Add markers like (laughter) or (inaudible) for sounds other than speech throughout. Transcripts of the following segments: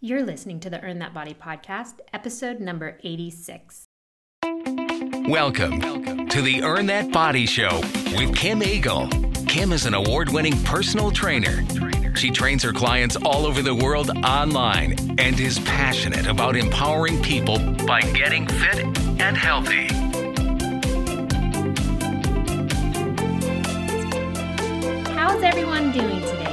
You're listening to the Earn That Body podcast, episode number 86. Welcome to the Earn That Body Show with Kim Eagle. Kim is an award winning personal trainer. She trains her clients all over the world online and is passionate about empowering people by getting fit and healthy. How's everyone doing today?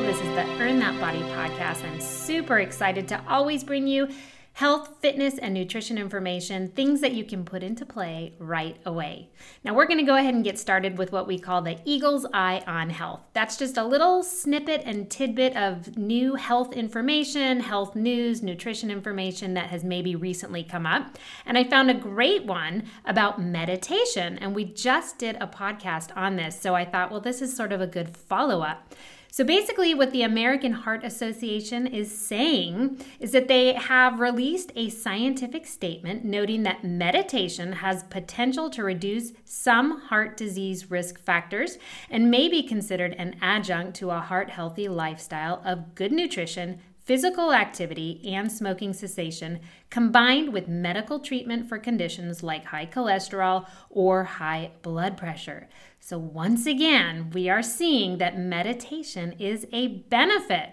This is the Earn That Body podcast. I'm super excited to always bring you health, fitness, and nutrition information, things that you can put into play right away. Now, we're going to go ahead and get started with what we call the Eagle's Eye on Health. That's just a little snippet and tidbit of new health information, health news, nutrition information that has maybe recently come up. And I found a great one about meditation, and we just did a podcast on this. So I thought, well, this is sort of a good follow up. So basically, what the American Heart Association is saying is that they have released a scientific statement noting that meditation has potential to reduce some heart disease risk factors and may be considered an adjunct to a heart healthy lifestyle of good nutrition, physical activity, and smoking cessation, combined with medical treatment for conditions like high cholesterol or high blood pressure. So, once again, we are seeing that meditation is a benefit.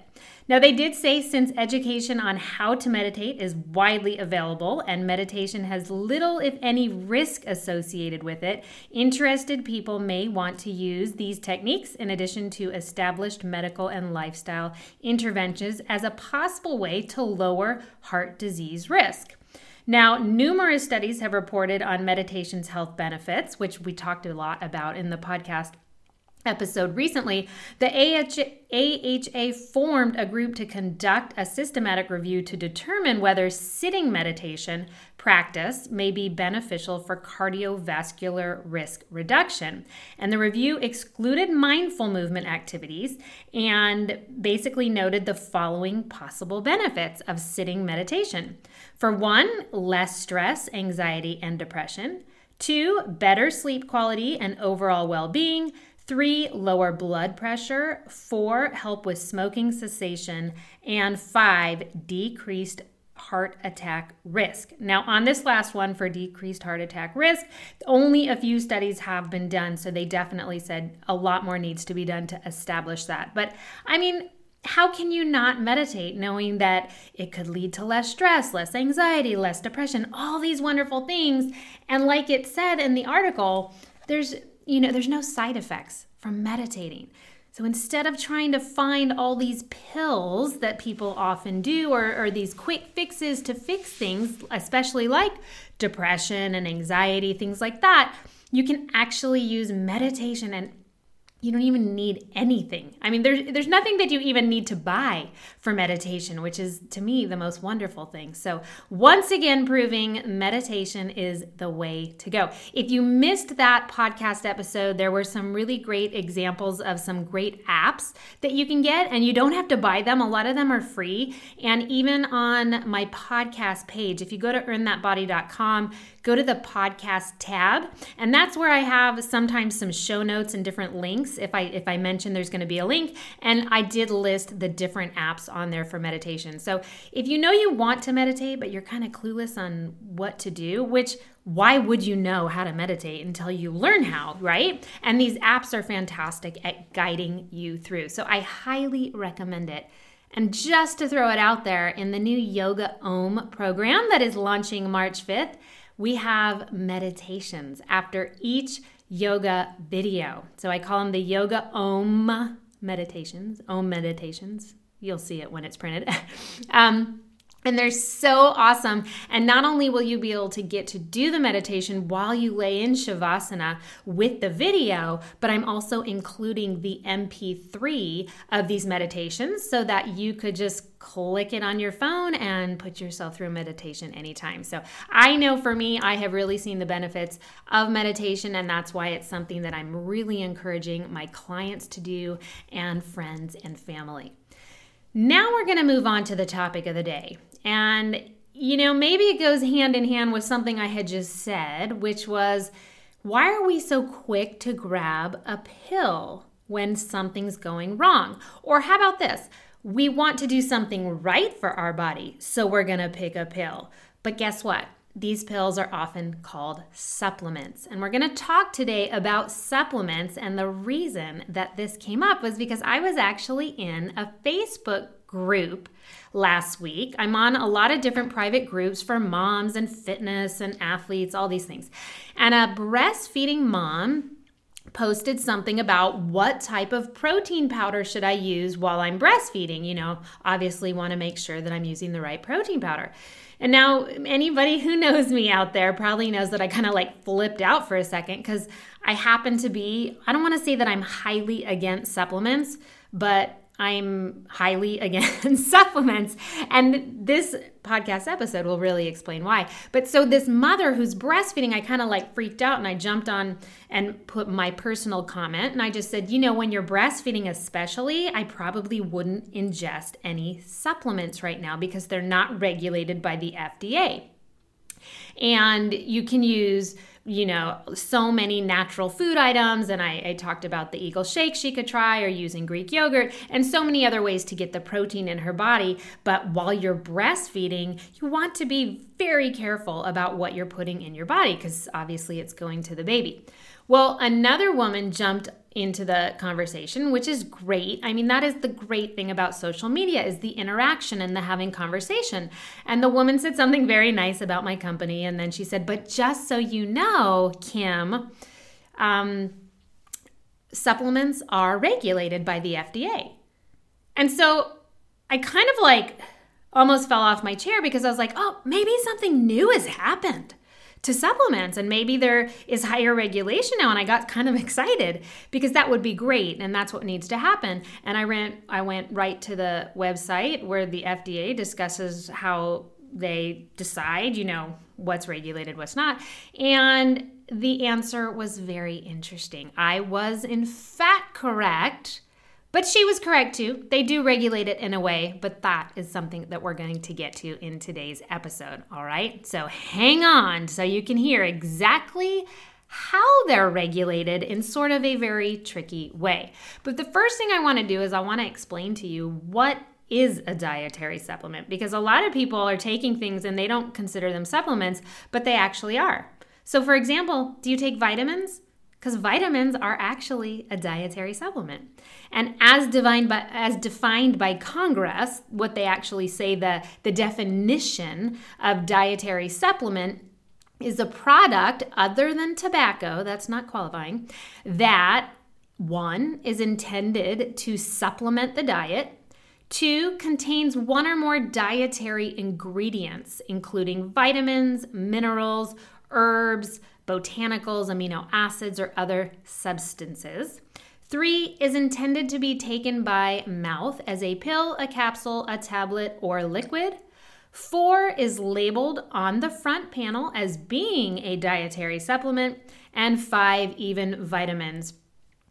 Now, they did say since education on how to meditate is widely available and meditation has little, if any, risk associated with it, interested people may want to use these techniques in addition to established medical and lifestyle interventions as a possible way to lower heart disease risk. Now, numerous studies have reported on meditation's health benefits, which we talked a lot about in the podcast episode recently, the AHA formed a group to conduct a systematic review to determine whether sitting meditation practice may be beneficial for cardiovascular risk reduction. And the review excluded mindful movement activities and basically noted the following possible benefits of sitting meditation. For one, less stress, anxiety, and depression. Two, better sleep quality and overall well being. Three, lower blood pressure. Four, help with smoking cessation. And five, decreased heart attack risk. Now, on this last one for decreased heart attack risk, only a few studies have been done. So they definitely said a lot more needs to be done to establish that. But I mean, how can you not meditate knowing that it could lead to less stress, less anxiety, less depression, all these wonderful things? And like it said in the article, there's you know, there's no side effects from meditating. So instead of trying to find all these pills that people often do or, or, these quick fixes to fix things, especially like depression and anxiety, things like that, you can actually use meditation and you don't even need anything. I mean, there's there's nothing that you even need to buy for meditation, which is to me the most wonderful thing. So, once again proving meditation is the way to go. If you missed that podcast episode, there were some really great examples of some great apps that you can get and you don't have to buy them. A lot of them are free, and even on my podcast page, if you go to earnthatbody.com, go to the podcast tab, and that's where I have sometimes some show notes and different links. If I if I mention there's going to be a link, and I did list the different apps on there for meditation. So if you know you want to meditate, but you're kind of clueless on what to do, which why would you know how to meditate until you learn how, right? And these apps are fantastic at guiding you through. So I highly recommend it. And just to throw it out there, in the new Yoga Om program that is launching March 5th, we have meditations after each yoga video. So I call them the Yoga Om meditations, Om meditations. You'll see it when it's printed. (laughs) um, and they're so awesome. And not only will you be able to get to do the meditation while you lay in Shavasana with the video, but I'm also including the MP3 of these meditations so that you could just click it on your phone and put yourself through meditation anytime. So I know for me, I have really seen the benefits of meditation, and that's why it's something that I'm really encouraging my clients to do and friends and family. Now we're going to move on to the topic of the day. And, you know, maybe it goes hand in hand with something I had just said, which was why are we so quick to grab a pill when something's going wrong? Or how about this? we want to do something right for our body, so we're going to pick a pill. But guess what? These pills are often called supplements. And we're to talk today about supplements. And the reason that this came up was because I was actually in a Facebook group last week. I'm on a lot of different private groups for moms and fitness and athletes, all these things. And a breastfeeding mom posted something about what type of protein powder should I use while I'm breastfeeding. You know, obviously want to make sure that I'm using the right protein powder. And now anybody who knows me out there probably knows that I kind of like flipped out for a second because I happen to be, I don't want to say that I'm highly against supplements, but I'm highly (laughs) against supplements. And this podcast episode will really explain why. But so, this mother who's breastfeeding, I kind of like freaked out and I jumped on and put my personal comment. And I just said, you know, when you're breastfeeding, especially, I probably wouldn't ingest any supplements right now because they're not regulated by the FDA. And you can use you know, so many natural food items. And I, I, talked about the Eagle shake she could try or using Greek yogurt and so many other ways to get the protein in her body. But while you're breastfeeding, you want to be very careful about what you're putting in your body because obviously it's going to the baby. Well, another woman jumped into the conversation, which is great. I mean, that is the great thing about social media is the interaction and the having conversation. And the woman said something very nice about my company, and then she said, "But just so you know, Kim." Um, supplements are regulated by the FDA. And so I kind of like almost fell off my chair because I was like, oh, maybe something new has happened to supplements and maybe there is higher regulation now and I got kind of (laughs) excited because that would be great and that's what needs to happen and I ran I went right to the website where the FDA discusses how they decide, you know, what's regulated, what's not. And the answer was very interesting. I was in fact correct but she was correct too. They do regulate it in a way, but that is something that we're going to get to in today's episode. All right. So hang on so you can hear exactly how they're regulated in sort of a very tricky way. But the first thing I want to do is I want to explain to you what is a dietary supplement because a lot of people are taking things and they don't consider them supplements, but they actually are. So, for example, do you take vitamins? because vitamins are actually a dietary supplement. And as defined by as defined by Congress, what they actually say the the definition of dietary supplement is a product other than tobacco, that's not qualifying, that one is intended to supplement the diet. Two contains one or more dietary ingredients, including vitamins, minerals, herbs, botanicals, amino acids, or other substances. Three is intended to be taken by mouth as a pill, a capsule, a tablet, or liquid. Four is labeled on the front panel as being a dietary supplement. And five, even vitamins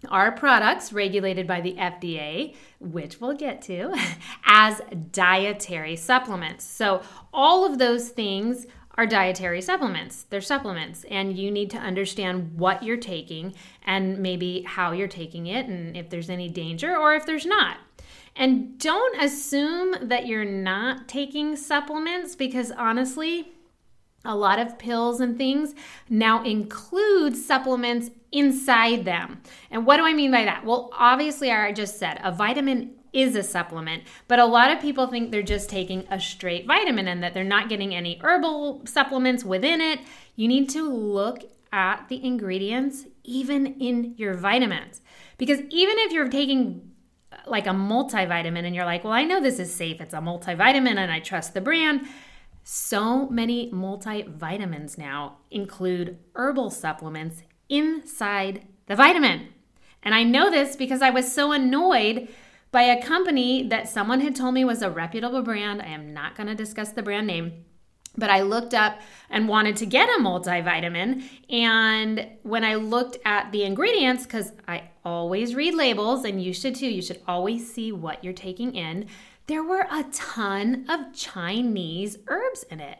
are products regulated by the FDA, which we'll get to, (laughs) as dietary supplements. So, all of those things are dietary supplements. They're supplements, and you need to understand what you're taking and maybe how you're taking it, and if there's any danger or if there's not. And don't assume that you're not taking supplements because honestly, a lot of pills and things now include supplements inside them. And what do I mean by that? Well, obviously, I just said a vitamin is a supplement, but a lot of people think they're just taking a straight vitamin and that they're not getting any herbal supplements within it. You need to look at the ingredients even in your vitamins. Because even if you're taking uh, like a multivitamin and you're like, well, I know this is safe, it's a multivitamin and I trust the brand. So many multivitamins now include herbal supplements inside the vitamin. And I know this because I was so annoyed by a company that someone had told me was a reputable brand. I am not going to discuss the brand name. But I looked up and wanted to get a multivitamin. And when I looked at the ingredients, because I always read labels, and you should too, you should always see what you're taking in, there were a ton of Chinese herbs in it.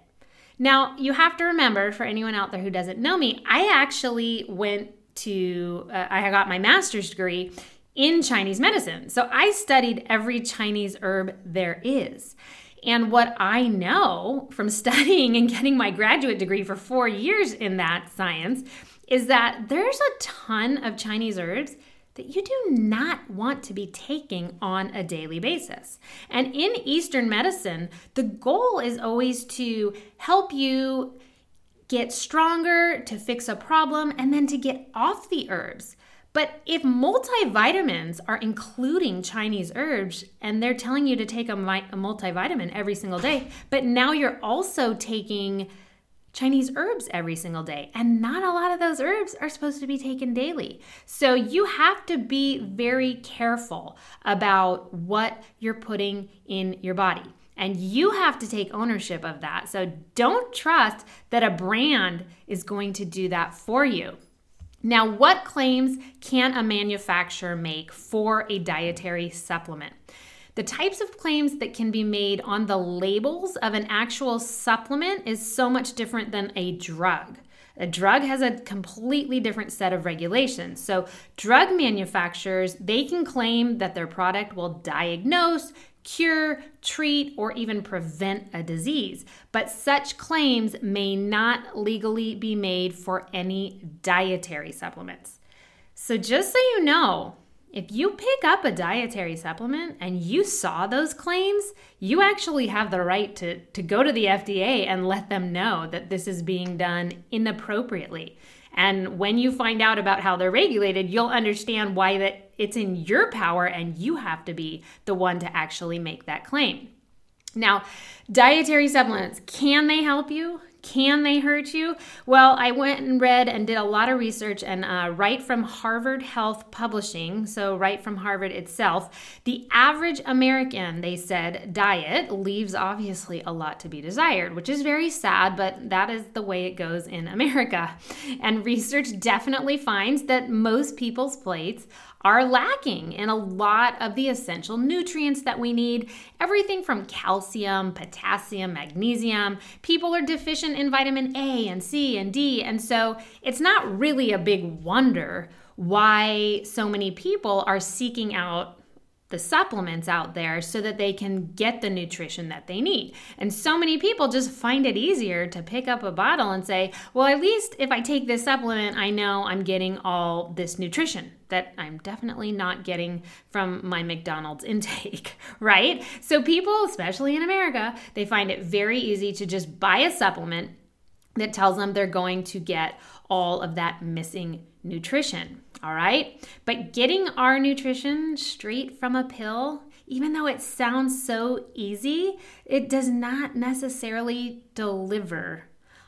Now, you have to remember for anyone out there who doesn't know me, I actually went to, uh, I got my master's degree in Chinese medicine. So I studied every Chinese herb there is. And what I know from (laughs) studying and getting my graduate degree for four years in that science is that there's a ton of Chinese herbs that you do not want to be taking on a daily basis. And in Eastern medicine, the goal is always to help you get stronger, to fix a problem, and then to get off the herbs. But if multivitamins are including Chinese herbs and they're telling you to take a, a multivitamin every single day, but now you're also taking Chinese herbs every single day. And not a lot of those herbs are supposed to be taken daily. So you have to be very careful about what you're putting in your body. And you have to take ownership of that. So don't trust that a brand is going to do that for you. Now, what claims can a manufacturer make for a dietary supplement? The types of claims that can be made on the labels of an actual supplement is so much different than a drug. A drug has a completely different set of regulations. So, drug manufacturers, they can claim that their product will diagnose, cure, treat, or even prevent a disease. But such claims may not legally be made for any dietary supplements. So, just so you know, if you pick up a dietary supplement and you saw those claims, you actually have the right to, to go to the FDA and let them know that this is being done inappropriately. And when you find out about how they're regulated, you'll understand why that it's in your power and you have to be the one to actually make that claim. Now, dietary supplements, can they help you? Can they hurt you? Well, I went and read and did a lot of research, and uh, right from Harvard Health Publishing, so right from Harvard itself, the average American, they said, diet leaves obviously a lot to be desired, which is very sad, but that is the way it goes in America. And research definitely finds that most people's plates are lacking in a lot of the essential nutrients that we need. Everything from calcium, potassium, magnesium. People are deficient in vitamin A and C and D. And so it's not really a big wonder why so many people are seeking out the supplements out there so that they can get the nutrition that they need. And so many people just find it easier to pick up a bottle and say, well, at least if I take this supplement, I know I'm getting all this nutrition that I'm definitely not getting from my McDonald's (laughs) intake, right? So people, especially in America, they find it very easy to just buy a supplement that tells them they're going to get all of that missing nutrition. All right. But getting our nutrition straight from a pill, even though it sounds so easy, it does not necessarily deliver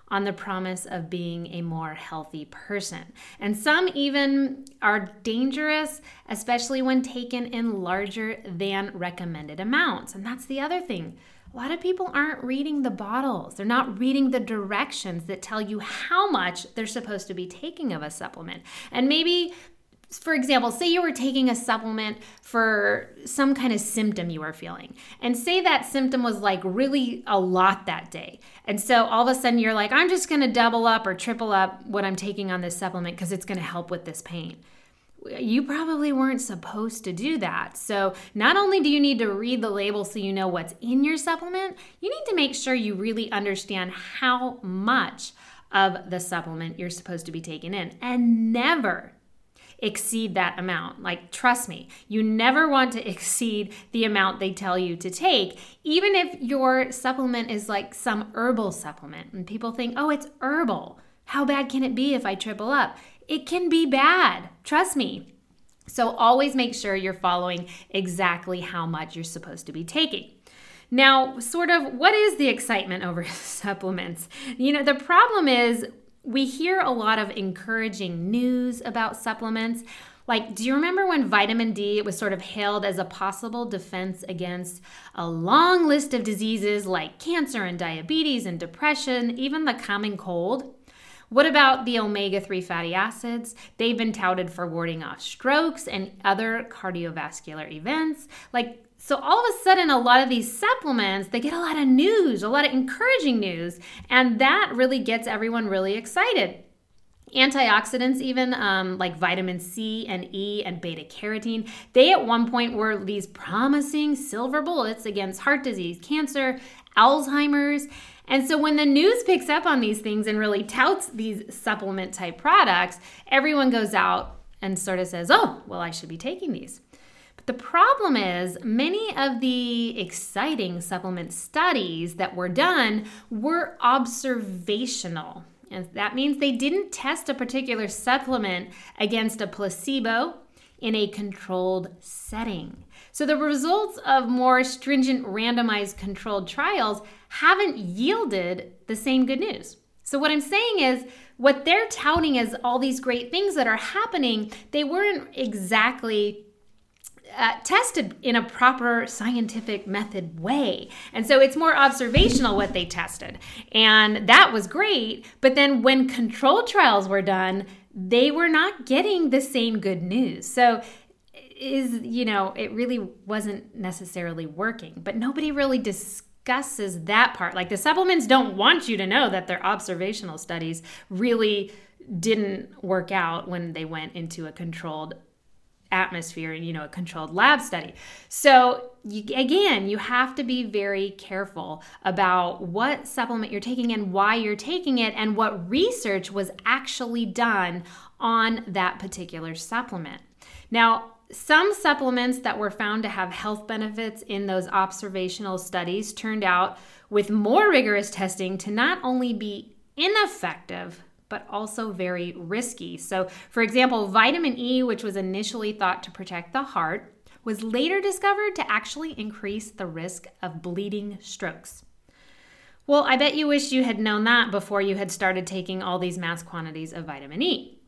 on the promise of being a more healthy person. And some even are dangerous, especially when taken in larger than recommended amounts. And that's the other thing. A lot of people aren't reading the bottles. They're not reading the directions that tell you how much they're supposed to be taking of a supplement. And maybe for example, say you were taking a supplement for some kind of symptom you were feeling, and say that symptom was like really a lot that day. And so all of a sudden you're like, I'm just gonna double up or triple up what I'm taking on this supplement because it's gonna help with this pain you probably weren't supposed to do that. So, not only do you need to read the label so you know what's in your supplement, you need to make sure you really understand how much of the supplement you're supposed to be taking in and never exceed that amount. Like, trust me, you never want to (laughs) exceed the amount they tell you to take, even if your supplement is like some herbal supplement and people think, oh, it's herbal. How bad can it be if I triple up? It can be bad. Trust me. So always make sure you're following exactly how much you're supposed to be taking. Now, sort of, what is the excitement over (laughs) supplements? You know, the problem is we hear a lot of encouraging news about supplements. Like, do you remember when vitamin D was sort of hailed as a possible defense against a long list of diseases like cancer and diabetes and depression, even the common cold? What about the omega 3 fatty acids? They've been touted for warding off strokes and other cardiovascular events. Like, so all of a sudden, a lot of these supplements, they get a lot of news, a lot of encouraging news, and that really gets everyone really excited. antioxidants even um, like vitamin c and e and beta carotene they at one point were these promising silver bullets against heart disease cancer alzheimer's and so when the news picks up on these things and really touts these supplement type products everyone goes out and sort of says oh well i should be taking these but the problem is many of the exciting supplement studies that were done were observational and that means they didn't test a particular supplement against a placebo in a controlled setting. So the results of more stringent randomized controlled trials haven't yielded the same good news. So what I'm saying is what they're touting as all these great things that are happening, they weren't exactly uh, tested in a proper scientific method way. And so it's more observational what they tested. And that was great. But then when controlled trials were done, they were not getting the same good news. So is you know it really wasn't necessarily working. But nobody really discusses that part. Like the supplements don't want you to know that their observational studies really didn't work out when they went into a controlled atmosphere and you know a controlled lab study. So you, again you have to be very careful about what supplement you're taking and why you're taking it and what research was actually done on that particular supplement. Now some supplements that were found to have health benefits in those observational studies turned out with more rigorous testing to not only be ineffective but also very risky. So, for example, vitamin E, which was initially thought to protect the heart, was later discovered to actually increase the risk of bleeding strokes. Well, I bet you wish you had known that before you had started taking all these mass quantities of vitamin E.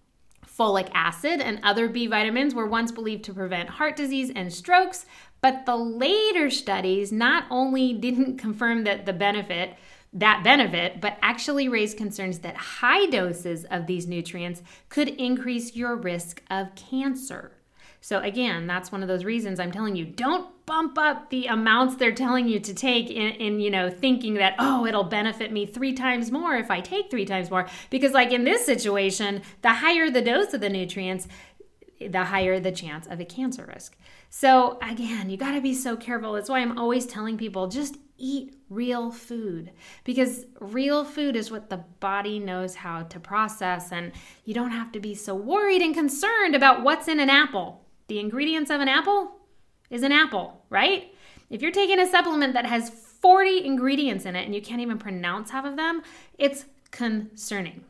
Folic acid and other B vitamins were once believed to prevent heart disease and strokes, but the later studies not only didn't confirm that the benefit, that benefit, but actually raised concerns that high doses of these nutrients could increase your risk of cancer. So, again, that's one of those reasons I'm telling you don't bump up the amounts they're telling you to take in, in, you know, thinking that, oh, it'll benefit me three times more if I take three times more. Because, like in this situation, the higher the dose of the nutrients, the higher the chance of a cancer risk. So, again, you got to be so careful. That's why I'm always telling people just eat real food because real food is what the body knows how to process, and you don't have to be so worried and concerned about what's in an apple. The ingredients of an apple is an apple, right? If you're taking a supplement that has 40 ingredients in it and you can't even pronounce half of them, it's concerning.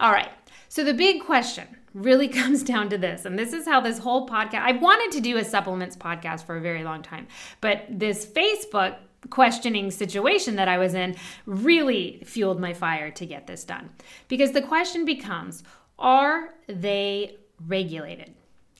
All right, so the big question really (laughs) comes down to this. And this is how this whole podcast, I wanted to do a supplements podcast for a very long time, but this Facebook questioning situation that I was in really fueled my fire to get this done. Because the question becomes are they regulated?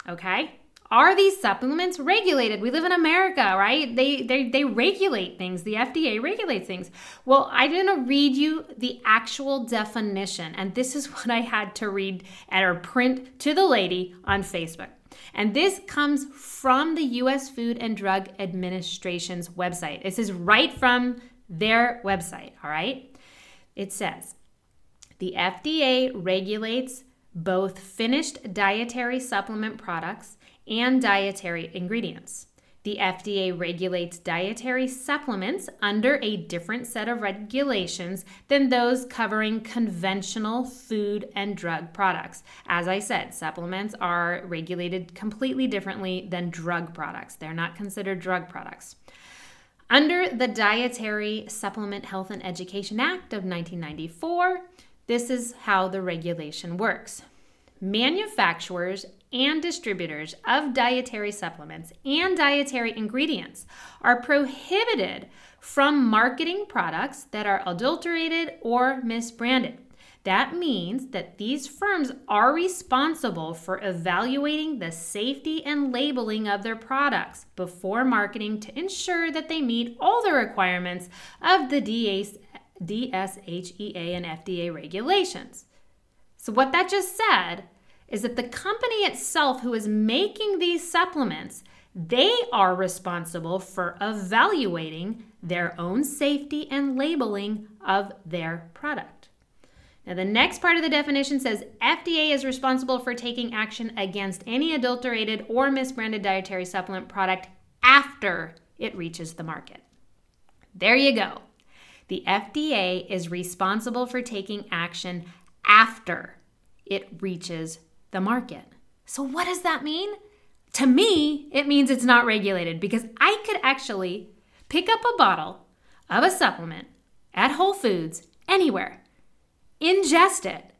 Okay? Are these supplements regulated? We live in America, right? They, they, they regulate things. The FDA regulates things. Well, I'm going to read you the actual definition. And this is (laughs) what I had to read or print to the lady on Facebook. And this comes from the US Food and Drug Administration's website. This is right from their website, all right? It says the FDA regulates both finished dietary supplement products and dietary ingredients. The FDA regulates dietary supplements under a different set of regulations than those covering conventional food and drug products. As I said, supplements are regulated completely differently than drug products, they're not considered drug products. Under the Dietary Supplement Health and Education Act of 1994, this is how the regulation works. Manufacturers and distributors of dietary supplements and dietary ingredients are prohibited from marketing products that are adulterated or misbranded. That means that these firms are responsible for evaluating the safety and labeling of their products before marketing to ensure that they meet all the requirements of the DSHEA and FDA regulations. So, what that just said is that the company itself who is making these supplements they are responsible for evaluating their own safety and labeling of their product. Now, the next part of the definition says FDA is responsible for taking action against any adulterated or misbranded dietary supplement product after it reaches the market. There you go. The FDA is responsible for taking action after it reaches the market. So, what does that mean? To me, it means it's not regulated because I could actually pick up a bottle of a supplement at Whole Foods anywhere, ingest it,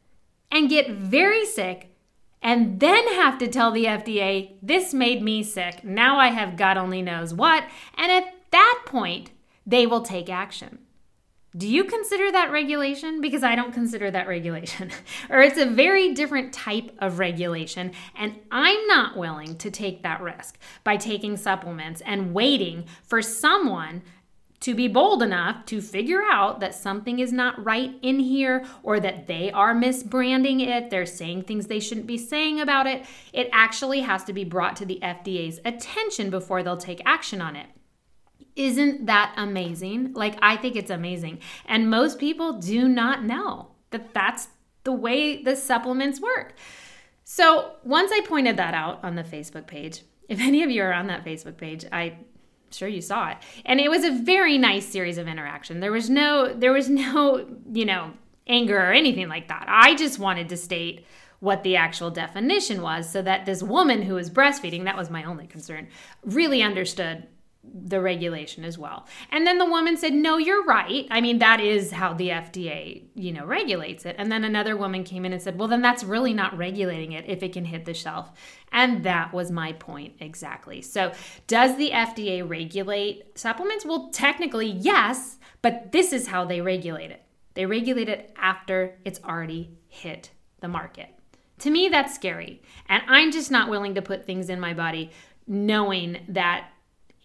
and get very sick, and then have to tell the FDA, this made me sick. Now I have God only knows what. And at that point, they will take action. Do you consider that regulation? Because I don't consider that regulation. (laughs) or it's a very different type of regulation, and I'm not willing to take that risk by taking supplements and waiting for someone to be bold enough to figure out that something is not right in here or that they are misbranding it, they're saying things they shouldn't be saying about it. It actually has to be brought to the FDA's attention before they'll take action on it. Isn't that amazing? Like, I think it's amazing. And most people do not know that that's the way the supplements work. So, once I pointed that out on the Facebook page, (laughs) if any of you are on that Facebook page, I sure you saw it. And it was a very nice series of interaction. There was no there was (laughs) no, you know, anger or anything like that. I just wanted to state what the actual definition was so that this woman who was breastfeeding, that was my only concern, really understood the regulation as well. And then the woman said, "No, you're right. I mean, that is how the FDA, you know, regulates it." And then another woman came in and said, "Well, then that's really not regulating it if it can hit the shelf." And that was my point exactly. So, does the FDA regulate supplements? Well, technically, yes, but this is how they regulate it. They regulate it after it's already hit the market. To me, that's scary. And I'm just not willing to put things in my body knowing that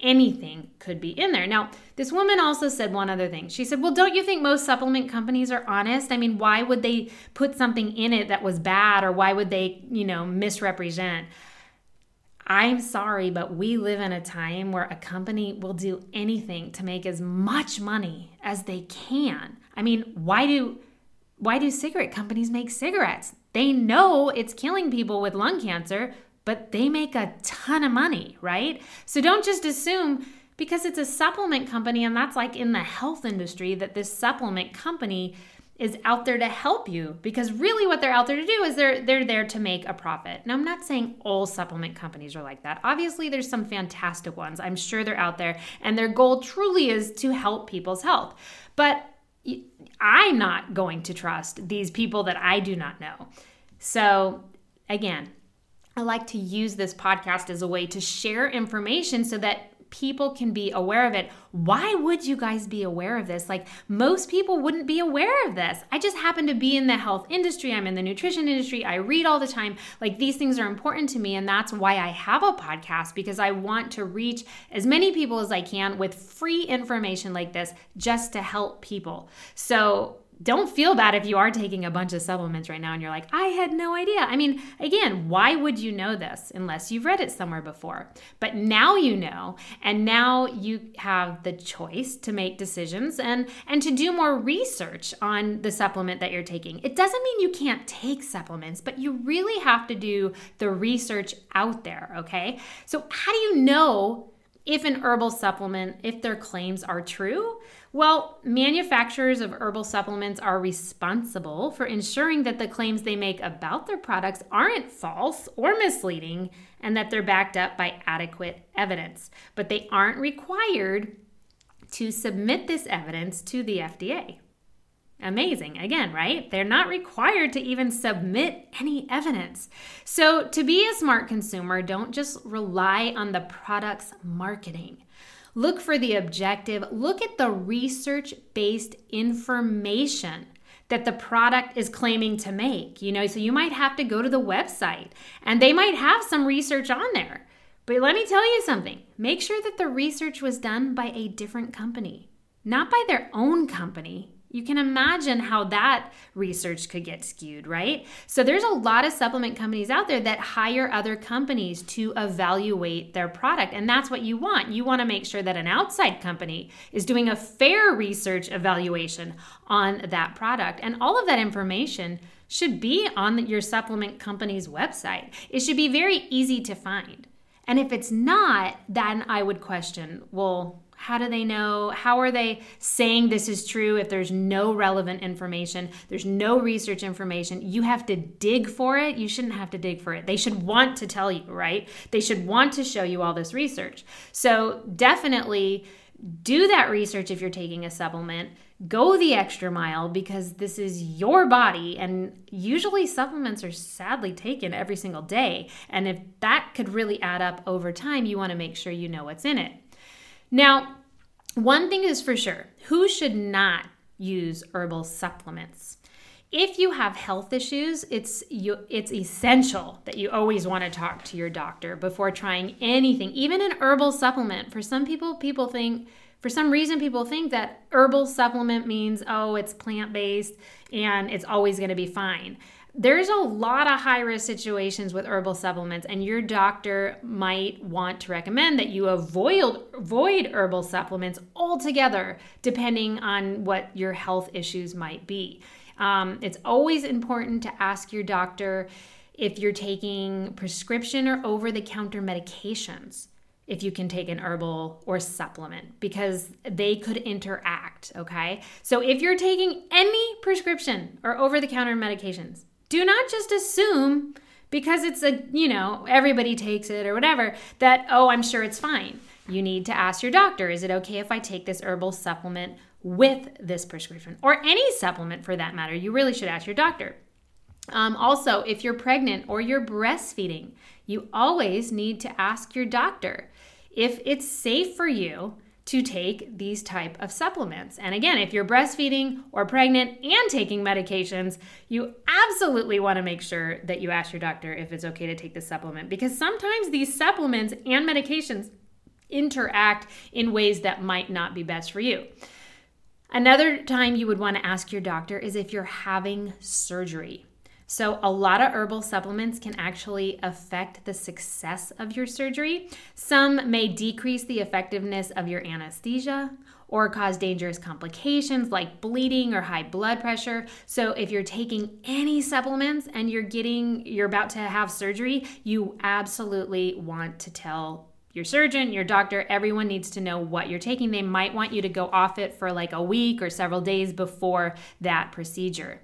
anything could be in there. Now, this woman also said one other thing. She said, Well, don't you think most supplement companies are honest? I mean, why would they put something in it that was bad or why would they, you know, misrepresent? I'm sorry, but we live in a time where a company will do anything to make as much money as they can. I mean, why do why do cigarette companies make cigarettes? They know it's killing people with lung cancer, but they make a ton of money, right? So don't just assume because it's a supplement company and that's like in the health industry that this supplement company is out there to help you because really what they're out there to do is they're they're there to make a profit. Now I'm not saying all supplement companies are like that. Obviously there's some fantastic ones. I'm sure they're out there and their goal truly is to help people's health. But I'm not going to trust these people that I do not know. So again, I like to use this podcast as a way to share information so that people can be aware of it. Why would you guys be aware of this? Like, most people wouldn't be aware of this. I just happen to be in the health industry, I'm in the nutrition industry, I read all the time. Like, these things are important to me, and that's why I have a podcast because I want to reach as many people as I can with free information like this just to help people. So, don't feel bad if you are taking a bunch of supplements right now and you're like, I had no idea. I mean, again, why would you know this unless you've read it somewhere before? But now you know, and now you have the choice to make decisions and and to do more research on the supplement that you're taking. It doesn't mean you can't take supplements, but you really have to do the research out there, okay? So how do you know if an herbal supplement, if their claims are true? Well, manufacturers of herbal supplements are responsible for ensuring that the claims they make about their products aren't false or misleading and that they're backed up by adequate evidence. But they aren't required to submit this evidence to the FDA. Amazing. Again, right? They're not required to even submit any evidence. So, to be a smart consumer, don't just rely on the product's marketing. Look for the objective, look at the research based information that the product is claiming to make. You know, so you might have to go to the website and they might have some research on there. But let me tell you something make sure that the research was done by a different company, not by their own company You can imagine how that research could get skewed, right? So there's a lot of supplement companies out there that hire other companies to evaluate their product. And that's what you want. You want to make sure that an outside company is doing a fair research evaluation on that product. And all of that information should be on your supplement company's website. It should be very easy to find. And if it's not, then I would question, well, how do they know? How are they saying this is true if there's no relevant information? There's no research information. You have to dig for it. You shouldn't have to dig for it. They should want to tell you, right? They should want to show you all this research. So definitely do that research if you're taking a supplement. Go the extra mile because this is your body, and usually supplements are sadly taken every single day. And if that could really add up over time, you want to make sure you know what's in it. Now, one thing is for sure who should not use herbal supplements? If you have health issues, it's you, it's essential that you always want to talk to your doctor before trying anything, even an herbal supplement. For some people, people think for some reason people think that herbal supplement means oh, it's plant-based and it's always going to be fine there's a lot of high risk situations with herbal supplements, and your doctor might want to recommend that you avoid, avoid herbal supplements altogether, depending on what your health issues might be. Um, it's always important to ask your doctor if you're taking prescription or over the counter medications if you can take an herbal or supplement because they could interact, okay? So if you're taking any prescription or over the counter medications, do not just assume because it's a, you know, everybody takes it or whatever, that, oh, I'm sure it's fine. You need to ask your doctor is it okay if I take this herbal supplement with this prescription or any supplement for that matter? You really should ask your doctor. Um, also, if you're pregnant or you're breastfeeding, you always need to ask your doctor if it's safe for you to take these type of supplements. And again, if you're breastfeeding or pregnant and taking medications, you absolutely want to make sure that you ask your doctor if it's okay to take the supplement because sometimes these supplements and medications interact in ways that might not be best for you. Another time you would want to ask your doctor is if you're having surgery. So, a lot of herbal supplements can actually affect the success of your surgery. Some may decrease the effectiveness of your anesthesia or cause dangerous complications like bleeding or high blood pressure. So, if you're taking any supplements and you're getting, you're about to have surgery, you absolutely want to tell your surgeon, your doctor, everyone needs to know what you're taking. They might want you to go off it for like a week or several days before that procedure.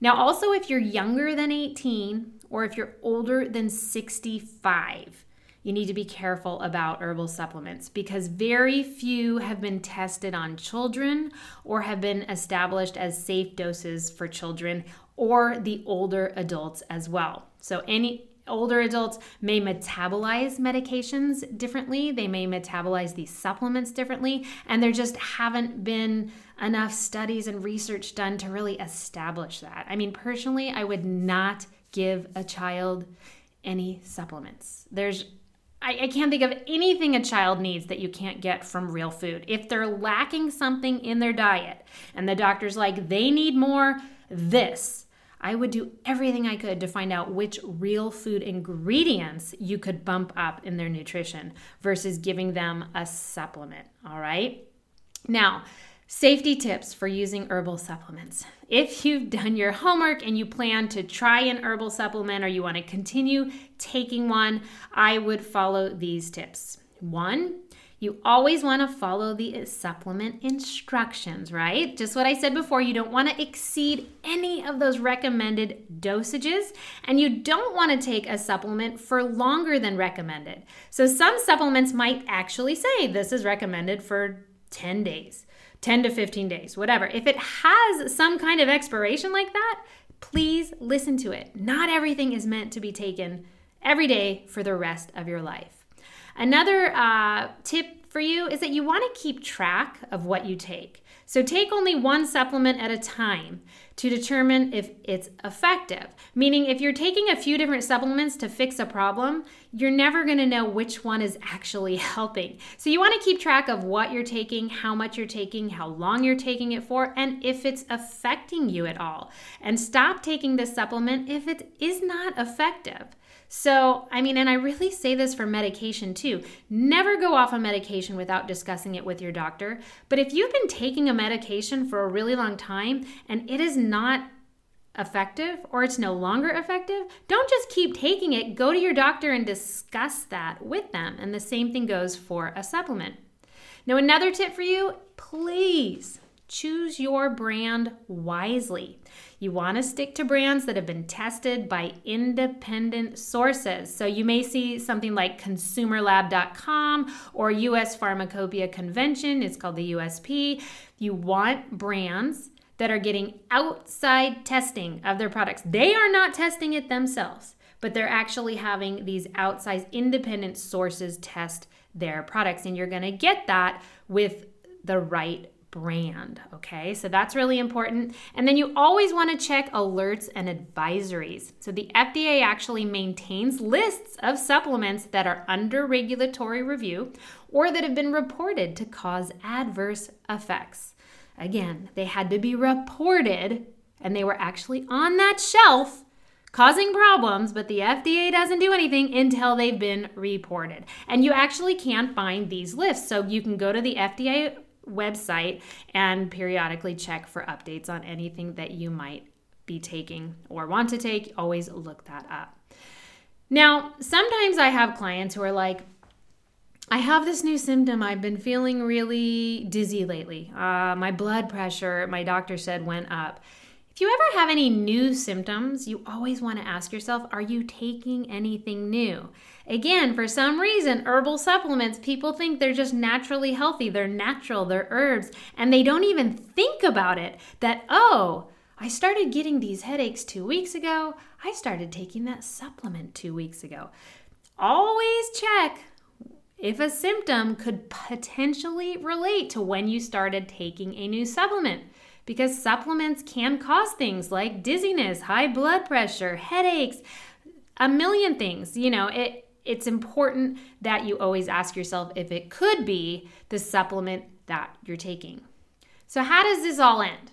Now, also, if you're younger than 18 or if you're older than 65, you need to be careful about herbal supplements because very few have been tested on children or have been established as safe doses for children or the older adults as well. So, any older adults may metabolize medications differently, they may metabolize these supplements differently, and there just haven't been enough studies and research done to really establish that. I mean, personally, I would not give a child any supplements. There's I, I can't think of anything a child needs that you can't get from real food. If they're lacking something in their diet and the doctor's like, they need more this, I would do everything I could to find out which real food ingredients you could bump up in their nutrition versus giving them a supplement. All right. Now, Safety tips for using herbal supplements. If you've done your homework and you plan to try an herbal supplement or you want to continue taking one, I would follow these tips. One, you always want to follow the supplement instructions, right? Just what I said before, you don't want to exceed any of those recommended dosages, and you don't want to take a supplement for longer than recommended. So, some supplements might actually say this is recommended for 10 days. 10 to 15 days, whatever. If it has some kind of expiration like that, please listen to it. Not everything is meant to be taken every day for the rest of your life. Another uh, tip for you is that you want to keep track of what you take. So take only one supplement at a time to determine if it's effective. Meaning, if you're taking a few different supplements to fix a problem, you're never going to know which one is actually (laughs) helping. So you want to keep track of what you're taking, how much you're taking, how long you're taking it for, and if it's affecting you at all. And stop taking this supplement if it is not effective. So, I mean, and I really say this for medication too. Never go off a medication without discussing it with your doctor. But if you've been taking a medication for a really long time and it is not effective or it's no longer effective, don't just keep taking it. Go to your doctor and discuss that with them. And the same thing goes for a supplement. Now, another tip for you please choose your brand wisely. You want to stick to brands that have been tested by independent sources. So you may see something like consumerlab.com or US Pharmacopoeia Convention, it's called the USP. You want brands that are getting outside testing of their products. They are not testing it themselves, but they're actually having these outside independent sources test their products. And you're going to get that with the right brand. Okay, so that's really important. And then you always want to check alerts and advisories. So the FDA actually maintains lists of supplements that are under regulatory review or that have been reported to cause adverse effects. Again, they had to be reported and they were actually on that shelf causing problems, but the FDA doesn't do anything until they've been reported. And you actually can find these lists. So you can go to the FDA website and periodically check for updates on anything that you might be taking or want to take. Always look that up. Now, sometimes I have clients who are like, I have this new symptom. I've been feeling really dizzy lately. Uh, my blood pressure, my doctor said, went up. If you ever have any new symptoms, you always want to ask yourself are you taking anything new? Again, for some reason, herbal supplements, people think they're just naturally healthy. They're natural, they're herbs, and they don't even think about it that, oh, I started getting these headaches two weeks ago. I started taking that supplement two weeks ago. Always check if a symptom could potentially relate to when you started taking a new supplement because supplements can cause things like dizziness, high blood pressure, headaches, a million things. You know, it it's important that you always ask yourself if it could be the supplement that you're taking. So how does this all end?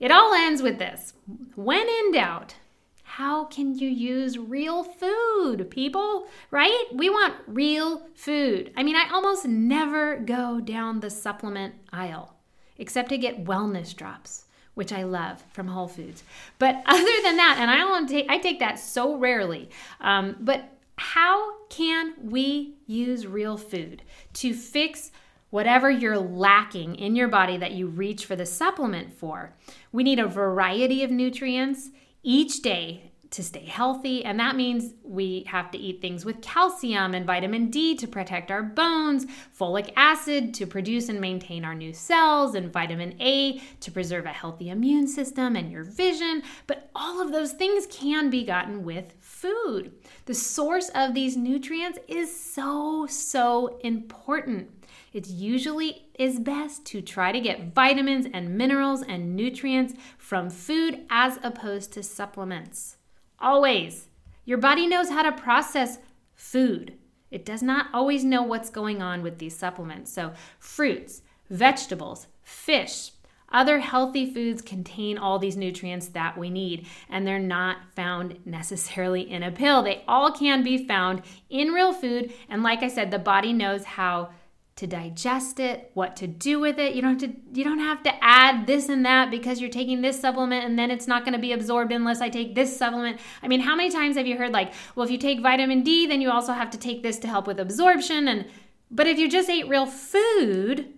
It all ends with this. When in doubt, how can you use real food, people? Right? We want real food. I mean, I almost never go down the supplement aisle except to get wellness drops, which I love from Whole Foods. But (laughs) other than that, and I don't take I take that so rarely. Um, but how can we use real food to fix whatever you're lacking in your body that you reach for the supplement for? We need a variety of nutrients each day to stay healthy. And that means we have to eat things with calcium and vitamin D to protect our bones, folic acid to produce and maintain our new cells, and vitamin A to preserve a healthy immune system and your vision. But all of those things can be gotten with food. The source of these nutrients is so, so important. It usually is best to try to get vitamins and minerals and nutrients from food as opposed to supplements. Always. Your body knows how to process food. It does not always know what's going on with these supplements. So, fruits, vegetables, fish, other healthy foods contain all these nutrients that we need, and they're not found necessarily in a pill. They all can be found in real food. And like I said, the body knows how to digest it, what to do with it. You don't have to you don't have to add this and that because you're taking this supplement and then it's not going to be absorbed unless I take this supplement. I mean, how many times have you heard like, well, if you take vitamin D, then you also have to take this to help with absorption and but if you just ate real food,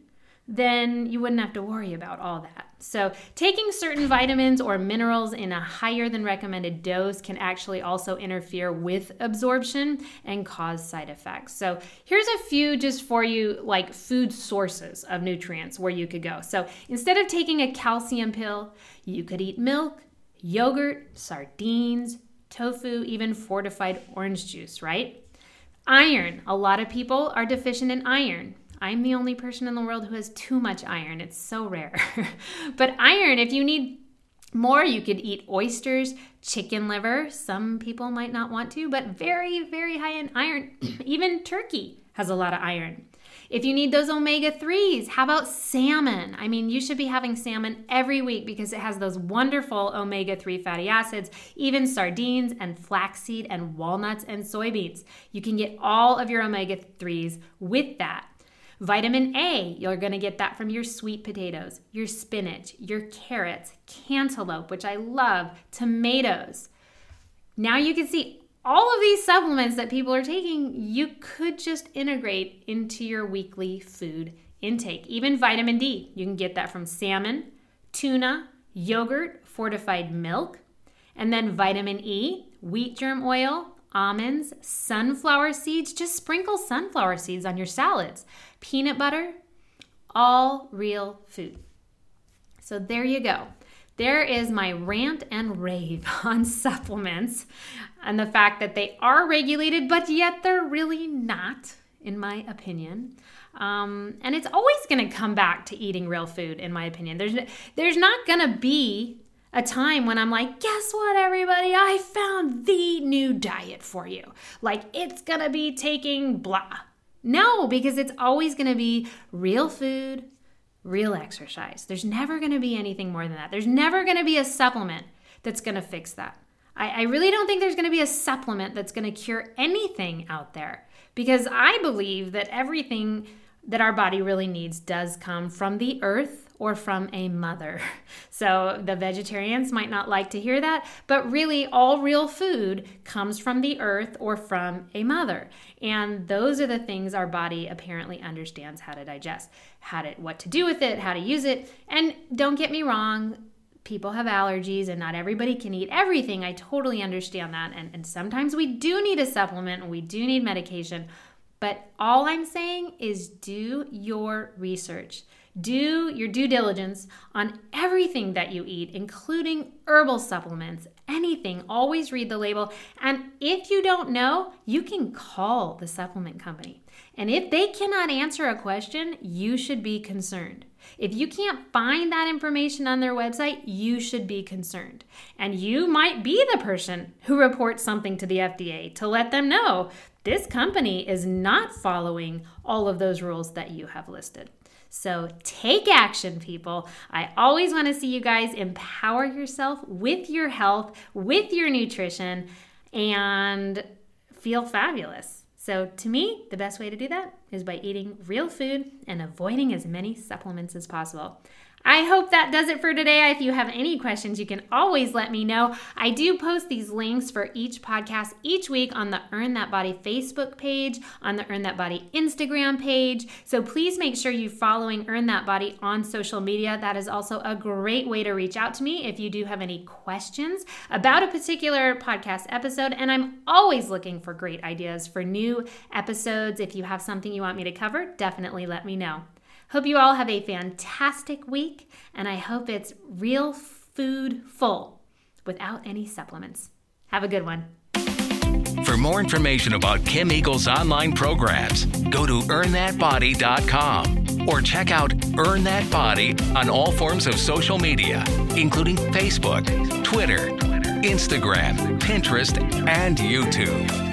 then you wouldn't have to worry about all that. So, taking certain vitamins or minerals in a higher than recommended dose can actually also interfere with absorption and cause side effects. So, here's a few just for you like food sources of nutrients where you could go. So, instead of taking a calcium pill, you could eat milk, yogurt, sardines, tofu, even fortified orange juice, right? Iron. A lot of people are deficient in iron. I'm the only person in the world who has too much iron. It's so rare. (laughs) but iron, if you need more, you could eat oysters, chicken liver. Some people might not want to, but very, very high in iron. (clears throat) Even turkey has a lot of iron. If you need those omega 3s, how about salmon? I mean, you should be having salmon every week because it has those wonderful omega 3 fatty acids, even sardines and flaxseed and walnuts and soybeans. You can get all of your omega 3s with that. Vitamin A, you're going to get that from your sweet potatoes, your spinach, your carrots, cantaloupe, which I love, tomatoes. Now you can see all of these supplements that people are taking, you could just integrate into your weekly food intake. Even vitamin D, you can get that from salmon, tuna, yogurt, fortified milk, and then vitamin E, wheat germ oil, almonds, sunflower seeds. Just sprinkle sunflower seeds on your salads peanut butter, all real food. So there you go. There is my rant and rave (laughs) on supplements and the fact that they are regulated, but yet they're really not, in my opinion. Um, and it's always going to come back to eating real food, in my opinion. There's there's not going to be a time when I'm like, guess what, everybody? I found the new diet for you. Like it's going to be taking blah. No, because it's always going to be real food, real exercise. There's never going to be anything more than that. There's never going to be a supplement that's going to fix that. I, I really don't think there's going to be a supplement that's going to cure anything out there because I believe that everything that our body really needs does come from the earth or from a mother. (laughs) So the vegetarians might not like to hear that, but really all real food comes from the earth or from a mother. And those are the things our body apparently understands how to digest, how to what to do with it, how to use it. And don't get me wrong, people have allergies and not everybody can eat everything. I totally understand that. And, and sometimes we do need a supplement and we do need medication. But all I'm saying is do your research. Do your due diligence on everything that you eat, including herbal supplements, anything. Always read the label. And if you don't know, you can call the supplement company. And if they cannot answer a question, you should be concerned. If you can't find that information on their website, you should be concerned. And you might be the person who reports something to the FDA to let them know this company is not following all of those rules that you have listed. So take action, people. I always want to see you guys empower yourself with your health, with your nutrition, and feel fabulous. So, to me, the best way to do that is by eating real food and avoiding as many supplements as possible. I hope that does it for today. If you have any questions, you can always let me know. I do post these links for each podcast each week on the Earn That Body Facebook page, on the Earn That Body Instagram page. So please make sure you're following Earn That Body on social media. That is also a great way to reach out to me if you do have any questions about a particular podcast episode. And I'm always looking for great ideas for new episodes. If you have something you want me to cover, definitely let me know. Hope you all have a fantastic week, and I hope it's real food full without any supplements. Have a good one. For more information about Kim Eagle's online programs, go to earnthatbody.com or check out Earn That Body on all forms of social media, including Facebook, Twitter, Instagram, Pinterest, and YouTube.